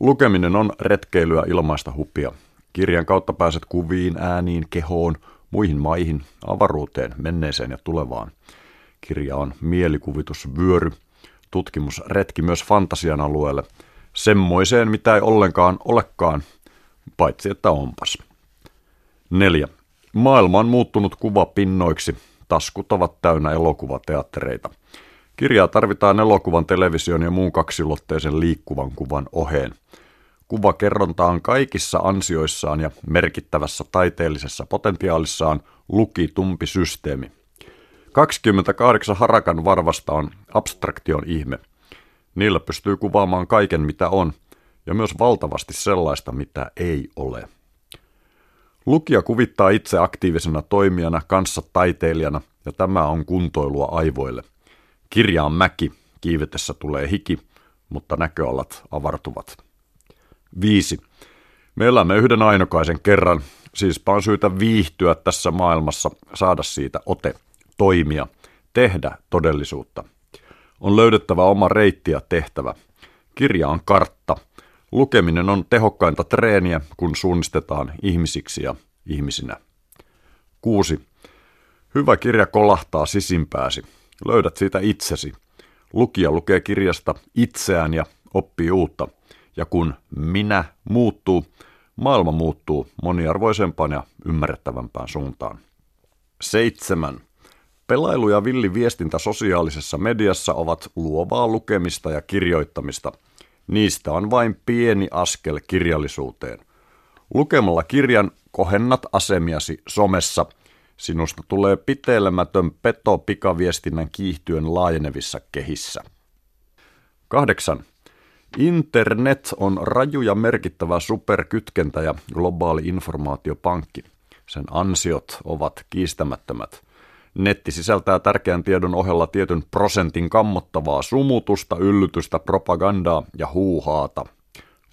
Lukeminen on retkeilyä ilmaista hupia. Kirjan kautta pääset kuviin, ääniin, kehoon, muihin maihin, avaruuteen, menneeseen ja tulevaan. Kirja on mielikuvitusvyöry, tutkimusretki myös fantasian alueelle, semmoiseen mitä ei ollenkaan olekaan, paitsi että onpas. 4. Maailma on muuttunut kuvapinnoiksi, taskut ovat täynnä elokuvateattereita. Kirjaa tarvitaan elokuvan, television ja muun kaksilotteisen liikkuvan kuvan oheen. Kuvakerronta on kaikissa ansioissaan ja merkittävässä taiteellisessa potentiaalissaan lukitumpi systeemi. 28 harakan varvasta on abstraktion ihme. Niillä pystyy kuvaamaan kaiken mitä on, ja myös valtavasti sellaista mitä ei ole. Lukija kuvittaa itse aktiivisena toimijana, kanssa taiteilijana, ja tämä on kuntoilua aivoille. Kirja on mäki, kiivetessä tulee hiki, mutta näköalat avartuvat. 5. Me elämme yhden ainokaisen kerran, siispä on syytä viihtyä tässä maailmassa, saada siitä ote, toimia, tehdä todellisuutta. On löydettävä oma reitti ja tehtävä. Kirja on kartta. Lukeminen on tehokkainta treeniä, kun suunnistetaan ihmisiksi ja ihmisinä. 6. Hyvä kirja kolahtaa sisimpääsi. Löydät siitä itsesi. Lukija lukee kirjasta itseään ja oppii uutta. Ja kun minä muuttuu, maailma muuttuu moniarvoisempaan ja ymmärrettävämpään suuntaan. 7. Pelailu ja villi viestintä sosiaalisessa mediassa ovat luovaa lukemista ja kirjoittamista. Niistä on vain pieni askel kirjallisuuteen. Lukemalla kirjan kohennat asemiasi somessa. Sinusta tulee pitelemätön peto pikaviestinnän kiihtyen laajenevissa kehissä. 8. Internet on raju ja merkittävä superkytkentä ja globaali informaatiopankki. Sen ansiot ovat kiistämättömät. Netti sisältää tärkeän tiedon ohella tietyn prosentin kammottavaa sumutusta, yllytystä, propagandaa ja huuhaata.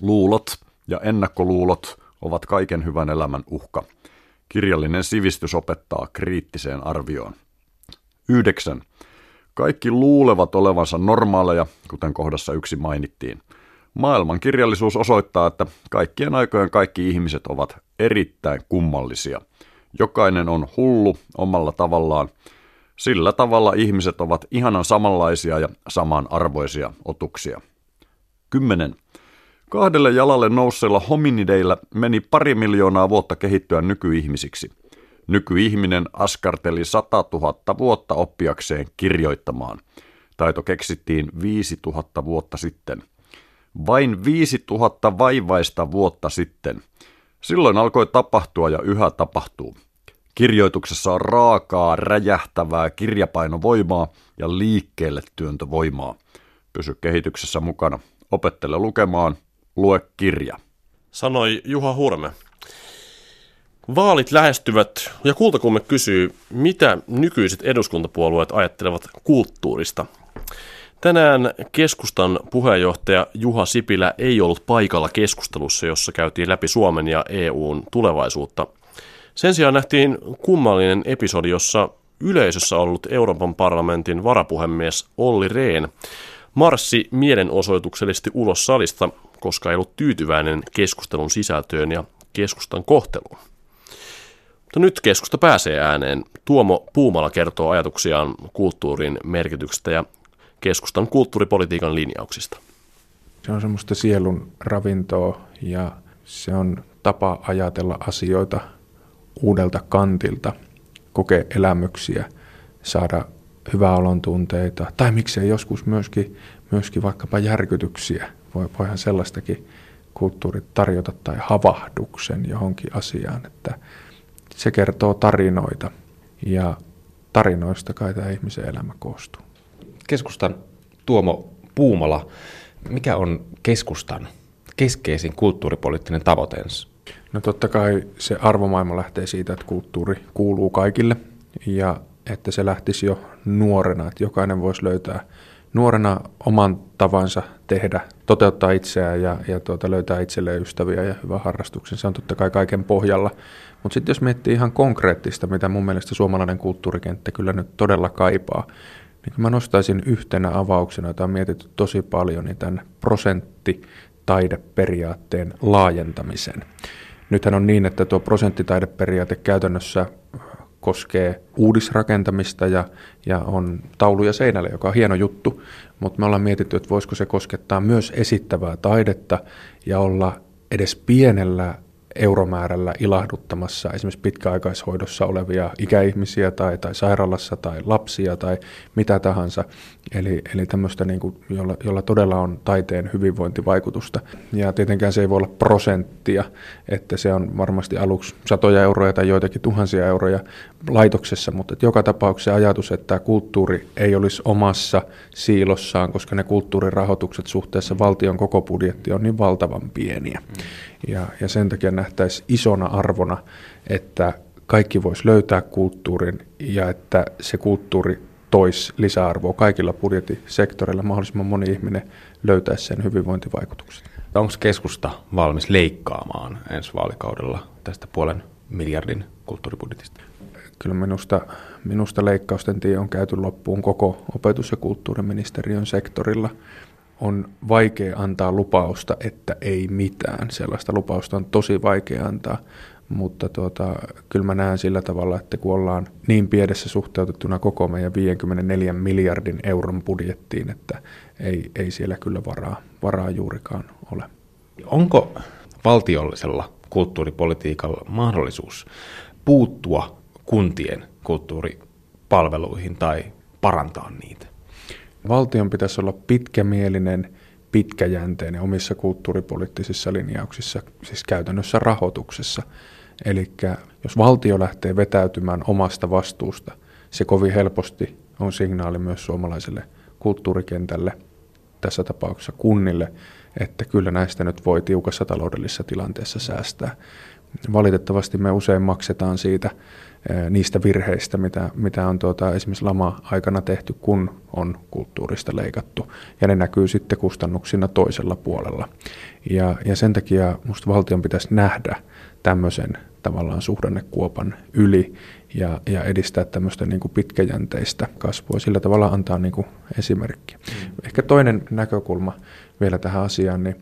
Luulot ja ennakkoluulot ovat kaiken hyvän elämän uhka. Kirjallinen sivistys opettaa kriittiseen arvioon. 9. Kaikki luulevat olevansa normaaleja, kuten kohdassa yksi mainittiin. Maailman kirjallisuus osoittaa, että kaikkien aikojen kaikki ihmiset ovat erittäin kummallisia. Jokainen on hullu omalla tavallaan. Sillä tavalla ihmiset ovat ihanan samanlaisia ja samanarvoisia otuksia. 10. Kahdelle jalalle nousseilla hominideilla meni pari miljoonaa vuotta kehittyä nykyihmisiksi. Nykyihminen askarteli 100 000 vuotta oppiakseen kirjoittamaan. Taito keksittiin 5000 vuotta sitten. Vain 5000 vaivaista vuotta sitten. Silloin alkoi tapahtua ja yhä tapahtuu. Kirjoituksessa on raakaa, räjähtävää kirjapainovoimaa ja liikkeelle työntövoimaa. Pysy kehityksessä mukana. Opettele lukemaan, lue kirja. Sanoi Juha Hurme. Vaalit lähestyvät ja Kultakumme kysyy, mitä nykyiset eduskuntapuolueet ajattelevat kulttuurista. Tänään keskustan puheenjohtaja Juha Sipilä ei ollut paikalla keskustelussa, jossa käytiin läpi Suomen ja EUn tulevaisuutta. Sen sijaan nähtiin kummallinen episodi, jossa yleisössä ollut Euroopan parlamentin varapuhemies Olli Rehn marssi mielenosoituksellisesti ulos salista, koska ei ollut tyytyväinen keskustelun sisältöön ja keskustan kohteluun. Mutta nyt keskusta pääsee ääneen. Tuomo Puumala kertoo ajatuksiaan kulttuurin merkityksestä ja keskustan kulttuuripolitiikan linjauksista. Se on semmoista sielun ravintoa ja se on tapa ajatella asioita uudelta kantilta, kokea elämyksiä, saada hyvää olon tunteita tai miksei joskus myöskin, myöskin vaikkapa järkytyksiä. Voi, voihan sellaistakin kulttuuri tarjota tai havahduksen johonkin asiaan, että se kertoo tarinoita ja tarinoista kai tämä ihmisen elämä koostuu. Keskustan Tuomo Puumala, mikä on keskustan keskeisin kulttuuripoliittinen tavoiteensa? No totta kai se arvomaailma lähtee siitä, että kulttuuri kuuluu kaikille ja että se lähtisi jo nuorena, että jokainen voisi löytää nuorena oman tavansa tehdä, toteuttaa itseään ja, ja tuota, löytää itselleen ystäviä ja hyvän harrastuksen. Se on totta kai kaiken pohjalla. Mutta sitten jos miettii ihan konkreettista, mitä mun mielestä suomalainen kulttuurikenttä kyllä nyt todella kaipaa, niin mä nostaisin yhtenä avauksena, jota on mietitty tosi paljon, niin tämän prosenttitaideperiaatteen laajentamisen. Nythän on niin, että tuo prosenttitaideperiaate käytännössä koskee uudisrakentamista ja, ja on tauluja seinälle, joka on hieno juttu, mutta me ollaan mietitty, että voisiko se koskettaa myös esittävää taidetta ja olla edes pienellä euromäärällä ilahduttamassa esimerkiksi pitkäaikaishoidossa olevia ikäihmisiä tai, tai sairaalassa tai lapsia tai mitä tahansa. Eli, eli tämmöistä, niin kuin, jolla, jolla todella on taiteen hyvinvointivaikutusta. Ja tietenkään se ei voi olla prosenttia, että se on varmasti aluksi satoja euroja tai joitakin tuhansia euroja laitoksessa, mutta että joka tapauksessa ajatus, että kulttuuri ei olisi omassa siilossaan, koska ne kulttuurirahoitukset suhteessa valtion koko budjetti on niin valtavan pieniä. Mm. Ja, ja sen takia nähtäisiin isona arvona, että kaikki voisi löytää kulttuurin ja että se kulttuuri toisi lisäarvoa kaikilla budjettisektoreilla. Mahdollisimman moni ihminen löytäisi sen hyvinvointivaikutuksen. Onko keskusta valmis leikkaamaan ensi vaalikaudella tästä puolen miljardin kulttuuribudjetista? Kyllä minusta, minusta leikkausten tie on käyty loppuun koko opetus- ja kulttuuriministeriön sektorilla on vaikea antaa lupausta, että ei mitään. Sellaista lupausta on tosi vaikea antaa, mutta tuota, kyllä mä näen sillä tavalla, että kun ollaan niin pienessä suhteutettuna koko meidän 54 miljardin euron budjettiin, että ei, ei siellä kyllä varaa, varaa juurikaan ole. Onko valtiollisella kulttuuripolitiikalla mahdollisuus puuttua kuntien kulttuuripalveluihin tai parantaa niitä? Valtion pitäisi olla pitkämielinen, pitkäjänteinen omissa kulttuuripoliittisissa linjauksissa, siis käytännössä rahoituksessa. Eli jos valtio lähtee vetäytymään omasta vastuusta, se kovin helposti on signaali myös suomalaiselle kulttuurikentälle, tässä tapauksessa kunnille, että kyllä näistä nyt voi tiukassa taloudellisessa tilanteessa säästää. Valitettavasti me usein maksetaan siitä niistä virheistä, mitä, mitä on tuota, esimerkiksi lama-aikana tehty, kun on kulttuurista leikattu. Ja ne näkyy sitten kustannuksina toisella puolella. Ja, ja sen takia minusta valtion pitäisi nähdä tämmöisen tavallaan suhdannekuopan yli ja, ja edistää tämmöistä niin kuin pitkäjänteistä kasvua. Sillä tavalla antaa niin kuin esimerkki. Mm. Ehkä toinen näkökulma vielä tähän asiaan, niin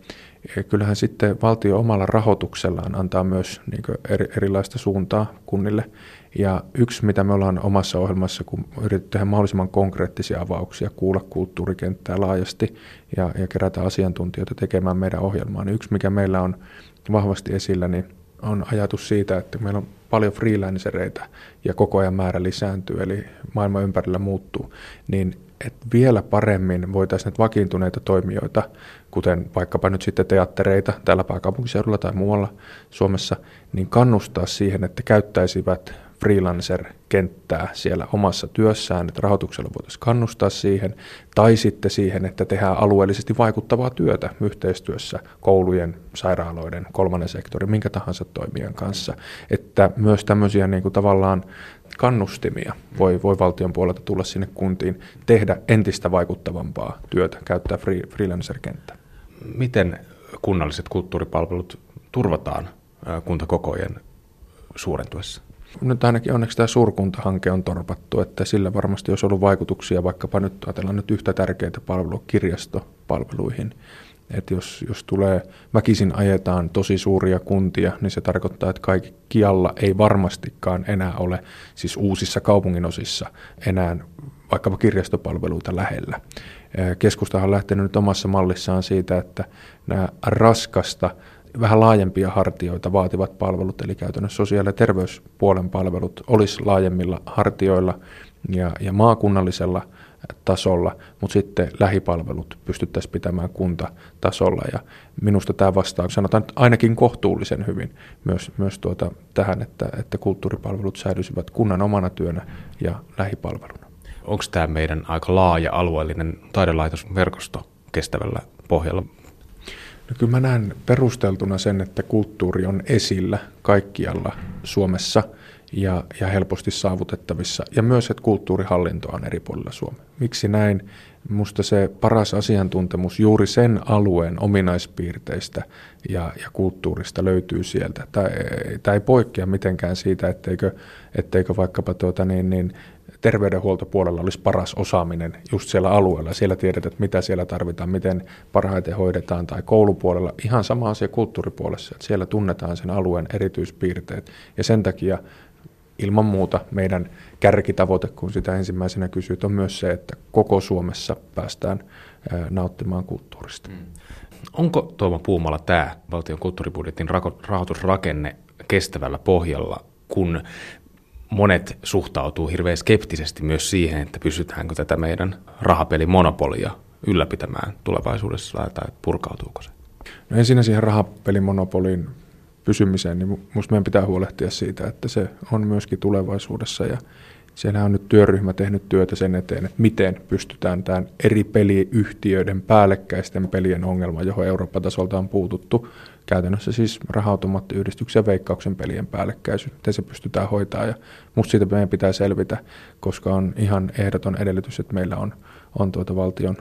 kyllähän sitten valtio omalla rahoituksellaan antaa myös niin erilaista suuntaa kunnille. Ja yksi, mitä me ollaan omassa ohjelmassa, kun yritetään tehdä mahdollisimman konkreettisia avauksia, kuulla kulttuurikenttää laajasti ja, ja kerätä asiantuntijoita tekemään meidän ohjelmaa, niin yksi, mikä meillä on vahvasti esillä, niin on ajatus siitä, että meillä on paljon freelancereita ja koko ajan määrä lisääntyy, eli maailma ympärillä muuttuu, niin että vielä paremmin voitaisiin näitä vakiintuneita toimijoita, kuten vaikkapa nyt sitten teattereita täällä pääkaupunkiseudulla tai muualla Suomessa, niin kannustaa siihen, että käyttäisivät freelancer-kenttää siellä omassa työssään, että rahoituksella voitaisiin kannustaa siihen, tai sitten siihen, että tehdään alueellisesti vaikuttavaa työtä yhteistyössä koulujen, sairaaloiden, kolmannen sektorin, minkä tahansa toimijan kanssa. Että myös tämmöisiä niin kuin tavallaan kannustimia voi, voi valtion puolelta tulla sinne kuntiin, tehdä entistä vaikuttavampaa työtä, käyttää free, freelancer-kenttää. Miten kunnalliset kulttuuripalvelut turvataan kuntakokojen suurentuessa? Nyt ainakin onneksi tämä suurkuntahanke on torpattu, että sillä varmasti olisi ollut vaikutuksia vaikkapa nyt ajatellaan nyt yhtä tärkeitä palvelua kirjastopalveluihin. Että jos, jos tulee, väkisin ajetaan tosi suuria kuntia, niin se tarkoittaa, että kaikkialla ei varmastikaan enää ole, siis uusissa kaupunginosissa, enää vaikkapa kirjastopalveluita lähellä. Keskustahan on lähtenyt nyt omassa mallissaan siitä, että nämä raskasta vähän laajempia hartioita vaativat palvelut, eli käytännössä sosiaali- ja terveyspuolen palvelut olisi laajemmilla hartioilla ja, ja maakunnallisella tasolla, mutta sitten lähipalvelut pystyttäisiin pitämään kuntatasolla ja minusta tämä vastaa, sanotaan että ainakin kohtuullisen hyvin myös, myös tuota, tähän, että, että kulttuuripalvelut säilyisivät kunnan omana työnä ja lähipalveluna. Onko tämä meidän aika laaja alueellinen taidelaitosverkosto kestävällä pohjalla No kyllä mä näen perusteltuna sen, että kulttuuri on esillä kaikkialla Suomessa ja, ja helposti saavutettavissa. Ja myös, että kulttuurihallinto on eri puolilla Suomea. Miksi näin? Musta se paras asiantuntemus juuri sen alueen ominaispiirteistä ja, ja kulttuurista löytyy sieltä. Tämä ei poikkea mitenkään siitä, etteikö, etteikö vaikkapa tuota niin, niin terveydenhuoltopuolella olisi paras osaaminen just siellä alueella. Siellä tiedetään, että mitä siellä tarvitaan, miten parhaiten hoidetaan, tai koulupuolella ihan sama asia kulttuuripuolessa, että siellä tunnetaan sen alueen erityispiirteet. Ja sen takia ilman muuta meidän kärkitavoite, kun sitä ensimmäisenä kysyt, on myös se, että koko Suomessa päästään nauttimaan kulttuurista. Mm. Onko Tuomo Puumala tämä valtion kulttuuribudjetin rahoitusrakenne kestävällä pohjalla, kun monet suhtautuu hirveän skeptisesti myös siihen, että pystytäänkö tätä meidän rahapelimonopolia ylläpitämään tulevaisuudessa tai purkautuuko se? No ensin siihen rahapelimonopoliin pysymiseen, niin minusta meidän pitää huolehtia siitä, että se on myöskin tulevaisuudessa ja siellä on nyt työryhmä tehnyt työtä sen eteen, että miten pystytään tämän eri peliyhtiöiden päällekkäisten pelien ongelma, johon Euroopan tasolta on puututtu, käytännössä siis raha-automaattiyhdistyksen ja veikkauksen pelien päällekkäisyys, miten se pystytään hoitaa. Ja musta siitä meidän pitää selvitä, koska on ihan ehdoton edellytys, että meillä on, on tuota valtion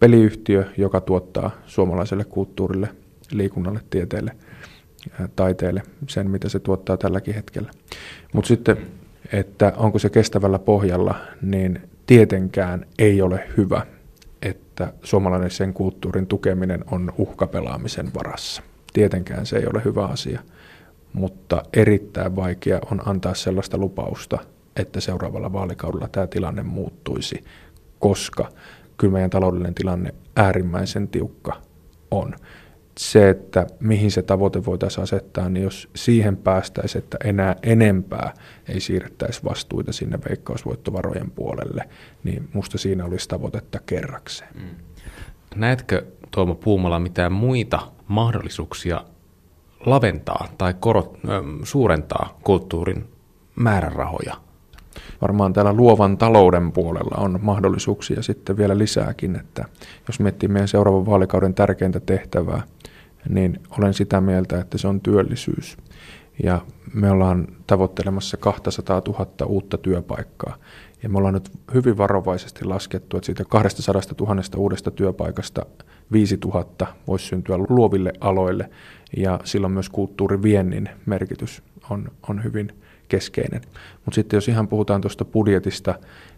peliyhtiö, joka tuottaa suomalaiselle kulttuurille, liikunnalle, tieteelle, taiteelle sen, mitä se tuottaa tälläkin hetkellä. Mutta sitten, että onko se kestävällä pohjalla, niin tietenkään ei ole hyvä, että suomalainen sen kulttuurin tukeminen on uhkapelaamisen varassa. Tietenkään se ei ole hyvä asia, mutta erittäin vaikea on antaa sellaista lupausta, että seuraavalla vaalikaudella tämä tilanne muuttuisi, koska kyllä meidän taloudellinen tilanne äärimmäisen tiukka on. Se, että mihin se tavoite voitaisiin asettaa, niin jos siihen päästäisiin, että enää enempää ei siirrettäisi vastuita sinne veikkausvoittovarojen puolelle, niin musta siinä olisi tavoitetta kerrakseen. Mm. Näetkö Tuomo Puumala mitään muita mahdollisuuksia laventaa tai korot, suurentaa kulttuurin määrärahoja? Varmaan täällä luovan talouden puolella on mahdollisuuksia sitten vielä lisääkin, että jos miettii meidän seuraavan vaalikauden tärkeintä tehtävää, niin olen sitä mieltä, että se on työllisyys. Ja me ollaan tavoittelemassa 200 000 uutta työpaikkaa. Ja me ollaan nyt hyvin varovaisesti laskettu, että siitä 200 000 uudesta työpaikasta 5000 voisi syntyä luoville aloille ja silloin myös kulttuuriviennin merkitys on, on hyvin keskeinen. Mutta sitten jos ihan puhutaan tuosta budjetista,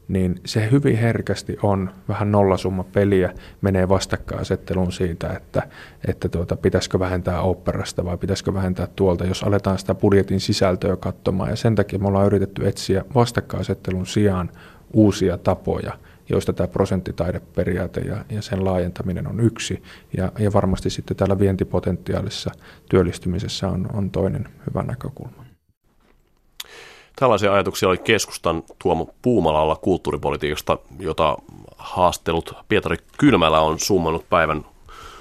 niin se hyvin herkästi on vähän nollasumma peliä, menee vastakkainasetteluun siitä, että, että tuota, pitäisikö vähentää operasta vai pitäisikö vähentää tuolta, jos aletaan sitä budjetin sisältöä katsomaan. Ja sen takia me ollaan yritetty etsiä vastakkainasettelun sijaan uusia tapoja joista tämä prosenttitaideperiaate ja, ja sen laajentaminen on yksi. Ja, ja varmasti sitten täällä vientipotentiaalissa työllistymisessä on, on toinen hyvä näkökulma. Tällaisia ajatuksia oli keskustan Tuomo Puumalalla kulttuuripolitiikasta, jota haastelut Pietari Kylmälä on summannut päivän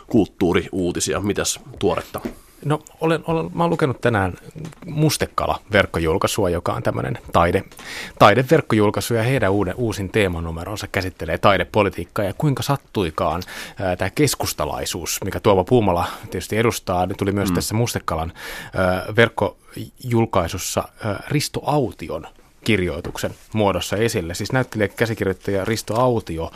kulttuuriuutisia. Mitäs tuoretta? No olen, olen, mä olen lukenut tänään Mustekala-verkkojulkaisua, joka on tämmöinen taide, taideverkkojulkaisu ja heidän uuden, uusin teemanumeronsa käsittelee taidepolitiikkaa ja kuinka sattuikaan ää, tämä keskustalaisuus, mikä Tuova Puumala tietysti edustaa, niin tuli myös mm. tässä Mustekalan ää, verkkojulkaisussa ää, Risto Aution kirjoituksen muodossa esille. Siis näyttelijä käsikirjoittaja Risto Autio,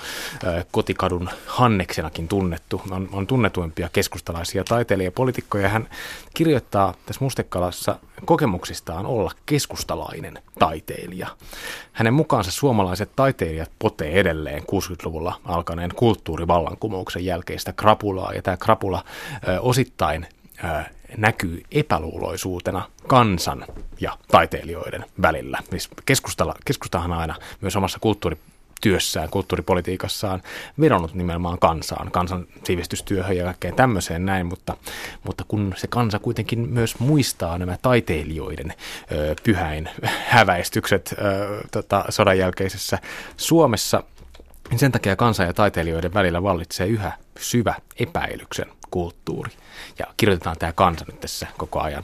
kotikadun Hanneksenakin tunnettu, on, on tunnetuimpia keskustalaisia taiteilijapolitiikkoja. Hän kirjoittaa tässä Mustekalassa kokemuksistaan olla keskustalainen taiteilija. Hänen mukaansa suomalaiset taiteilijat potee edelleen 60-luvulla alkaneen kulttuurivallankumouksen jälkeistä krapulaa, ja tämä krapula osittain näkyy epäluuloisuutena kansan ja taiteilijoiden välillä. Siis keskustahan aina myös omassa kulttuurityössään, kulttuuripolitiikassaan vedonnut nimenomaan kansaan, kansan sivistystyöhön ja kaikkeen tämmöiseen näin, mutta, mutta kun se kansa kuitenkin myös muistaa nämä taiteilijoiden ö, pyhäin häväistykset ö, tota, jälkeisessä Suomessa, niin sen takia kansan ja taiteilijoiden välillä vallitsee yhä syvä epäilyksen kulttuuri. Ja kirjoitetaan tämä kansa nyt tässä koko ajan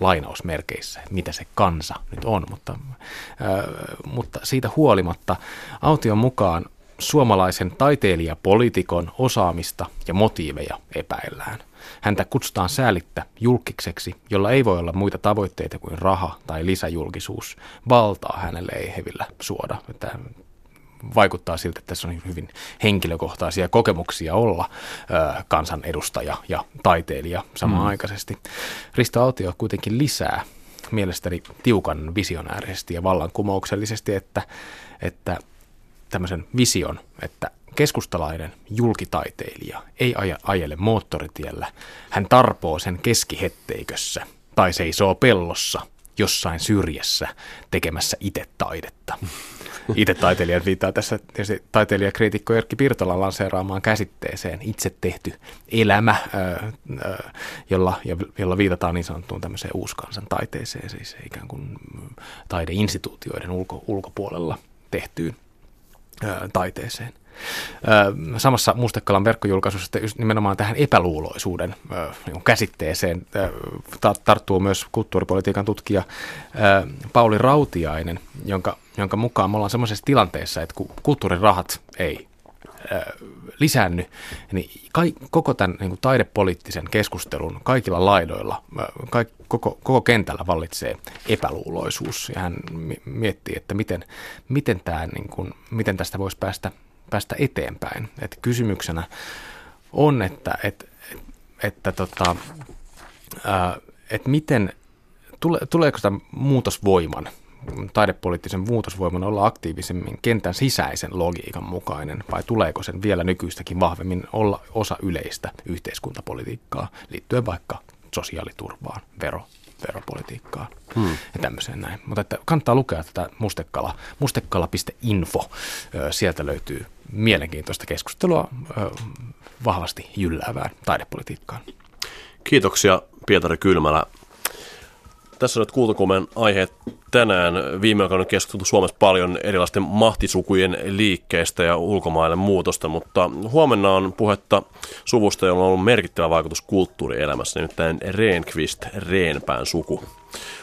lainausmerkeissä, mitä se kansa nyt on, mutta, äh, mutta siitä huolimatta Aution mukaan suomalaisen taiteilijapolitiikon osaamista ja motiiveja epäillään. Häntä kutsutaan säälittä julkikseksi, jolla ei voi olla muita tavoitteita kuin raha tai lisäjulkisuus. Valtaa hänelle ei hevillä suoda. Vaikuttaa siltä, että tässä on hyvin henkilökohtaisia kokemuksia olla ö, kansanedustaja ja taiteilija samanaikaisesti. Mm. Risto Autio kuitenkin lisää mielestäni tiukan visionäärisesti ja vallankumouksellisesti, että, että tämmöisen vision, että keskustalainen julkitaiteilija ei aja, ajele moottoritiellä. Hän tarpoo sen keskihetteikössä tai seisoo pellossa jossain syrjässä tekemässä itse taidetta. Itse taiteilijat viittaa tässä taiteilijakriitikko Erkki Pirtolan lanseeraamaan käsitteeseen itse tehty elämä, jolla, jolla viitataan niin sanottuun tämmöiseen uuskansan taiteeseen, siis ikään kuin taideinstituutioiden ulko, ulkopuolella tehtyyn taiteeseen. Samassa Mustekalan verkkojulkaisussa nimenomaan tähän epäluuloisuuden niin käsitteeseen tarttuu myös kulttuuripolitiikan tutkija Pauli Rautiainen, jonka, jonka mukaan me ollaan semmoisessa tilanteessa, että kun kulttuurirahat ei lisäänny, niin koko tämän niin kuin taidepoliittisen keskustelun kaikilla laidoilla, kaik, koko, koko kentällä vallitsee epäluuloisuus. Ja hän miettii, että miten, miten, tämä, niin kuin, miten tästä voisi päästä päästä eteenpäin. Et kysymyksenä on, että, että, että, tota, ää, että miten, tule, tuleeko tämä muutosvoiman, taidepoliittisen muutosvoiman olla aktiivisemmin kentän sisäisen logiikan mukainen, vai tuleeko sen vielä nykyistäkin vahvemmin olla osa yleistä yhteiskuntapolitiikkaa liittyen vaikka sosiaaliturvaan, vero, veropolitiikkaan hmm. ja tämmöiseen näin. Mutta että kannattaa lukea tätä mustekala, mustekala.info. Sieltä löytyy mielenkiintoista keskustelua vahvasti jylläävään taidepolitiikkaan. Kiitoksia Pietari Kylmälä. Tässä on nyt aiheet tänään. Viime aikoina on keskusteltu Suomessa paljon erilaisten mahtisukujen liikkeestä ja ulkomaille muutosta, mutta huomenna on puhetta suvusta, jolla on ollut merkittävä vaikutus kulttuurielämässä, nimittäin Reenqvist Reenpään suku.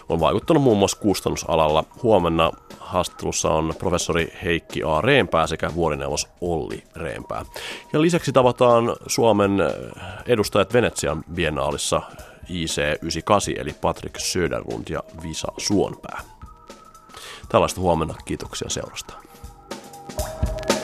On vaikuttanut muun muassa kustannusalalla. Huomenna haastattelussa on professori Heikki A. Reenpää sekä vuorineuvos Olli Reenpää. Ja lisäksi tavataan Suomen edustajat Venetsian biennaalissa IC98 eli Patrick Söderlund ja Visa Suonpää. Tällaista huomenna. Kiitoksia seurasta. thank you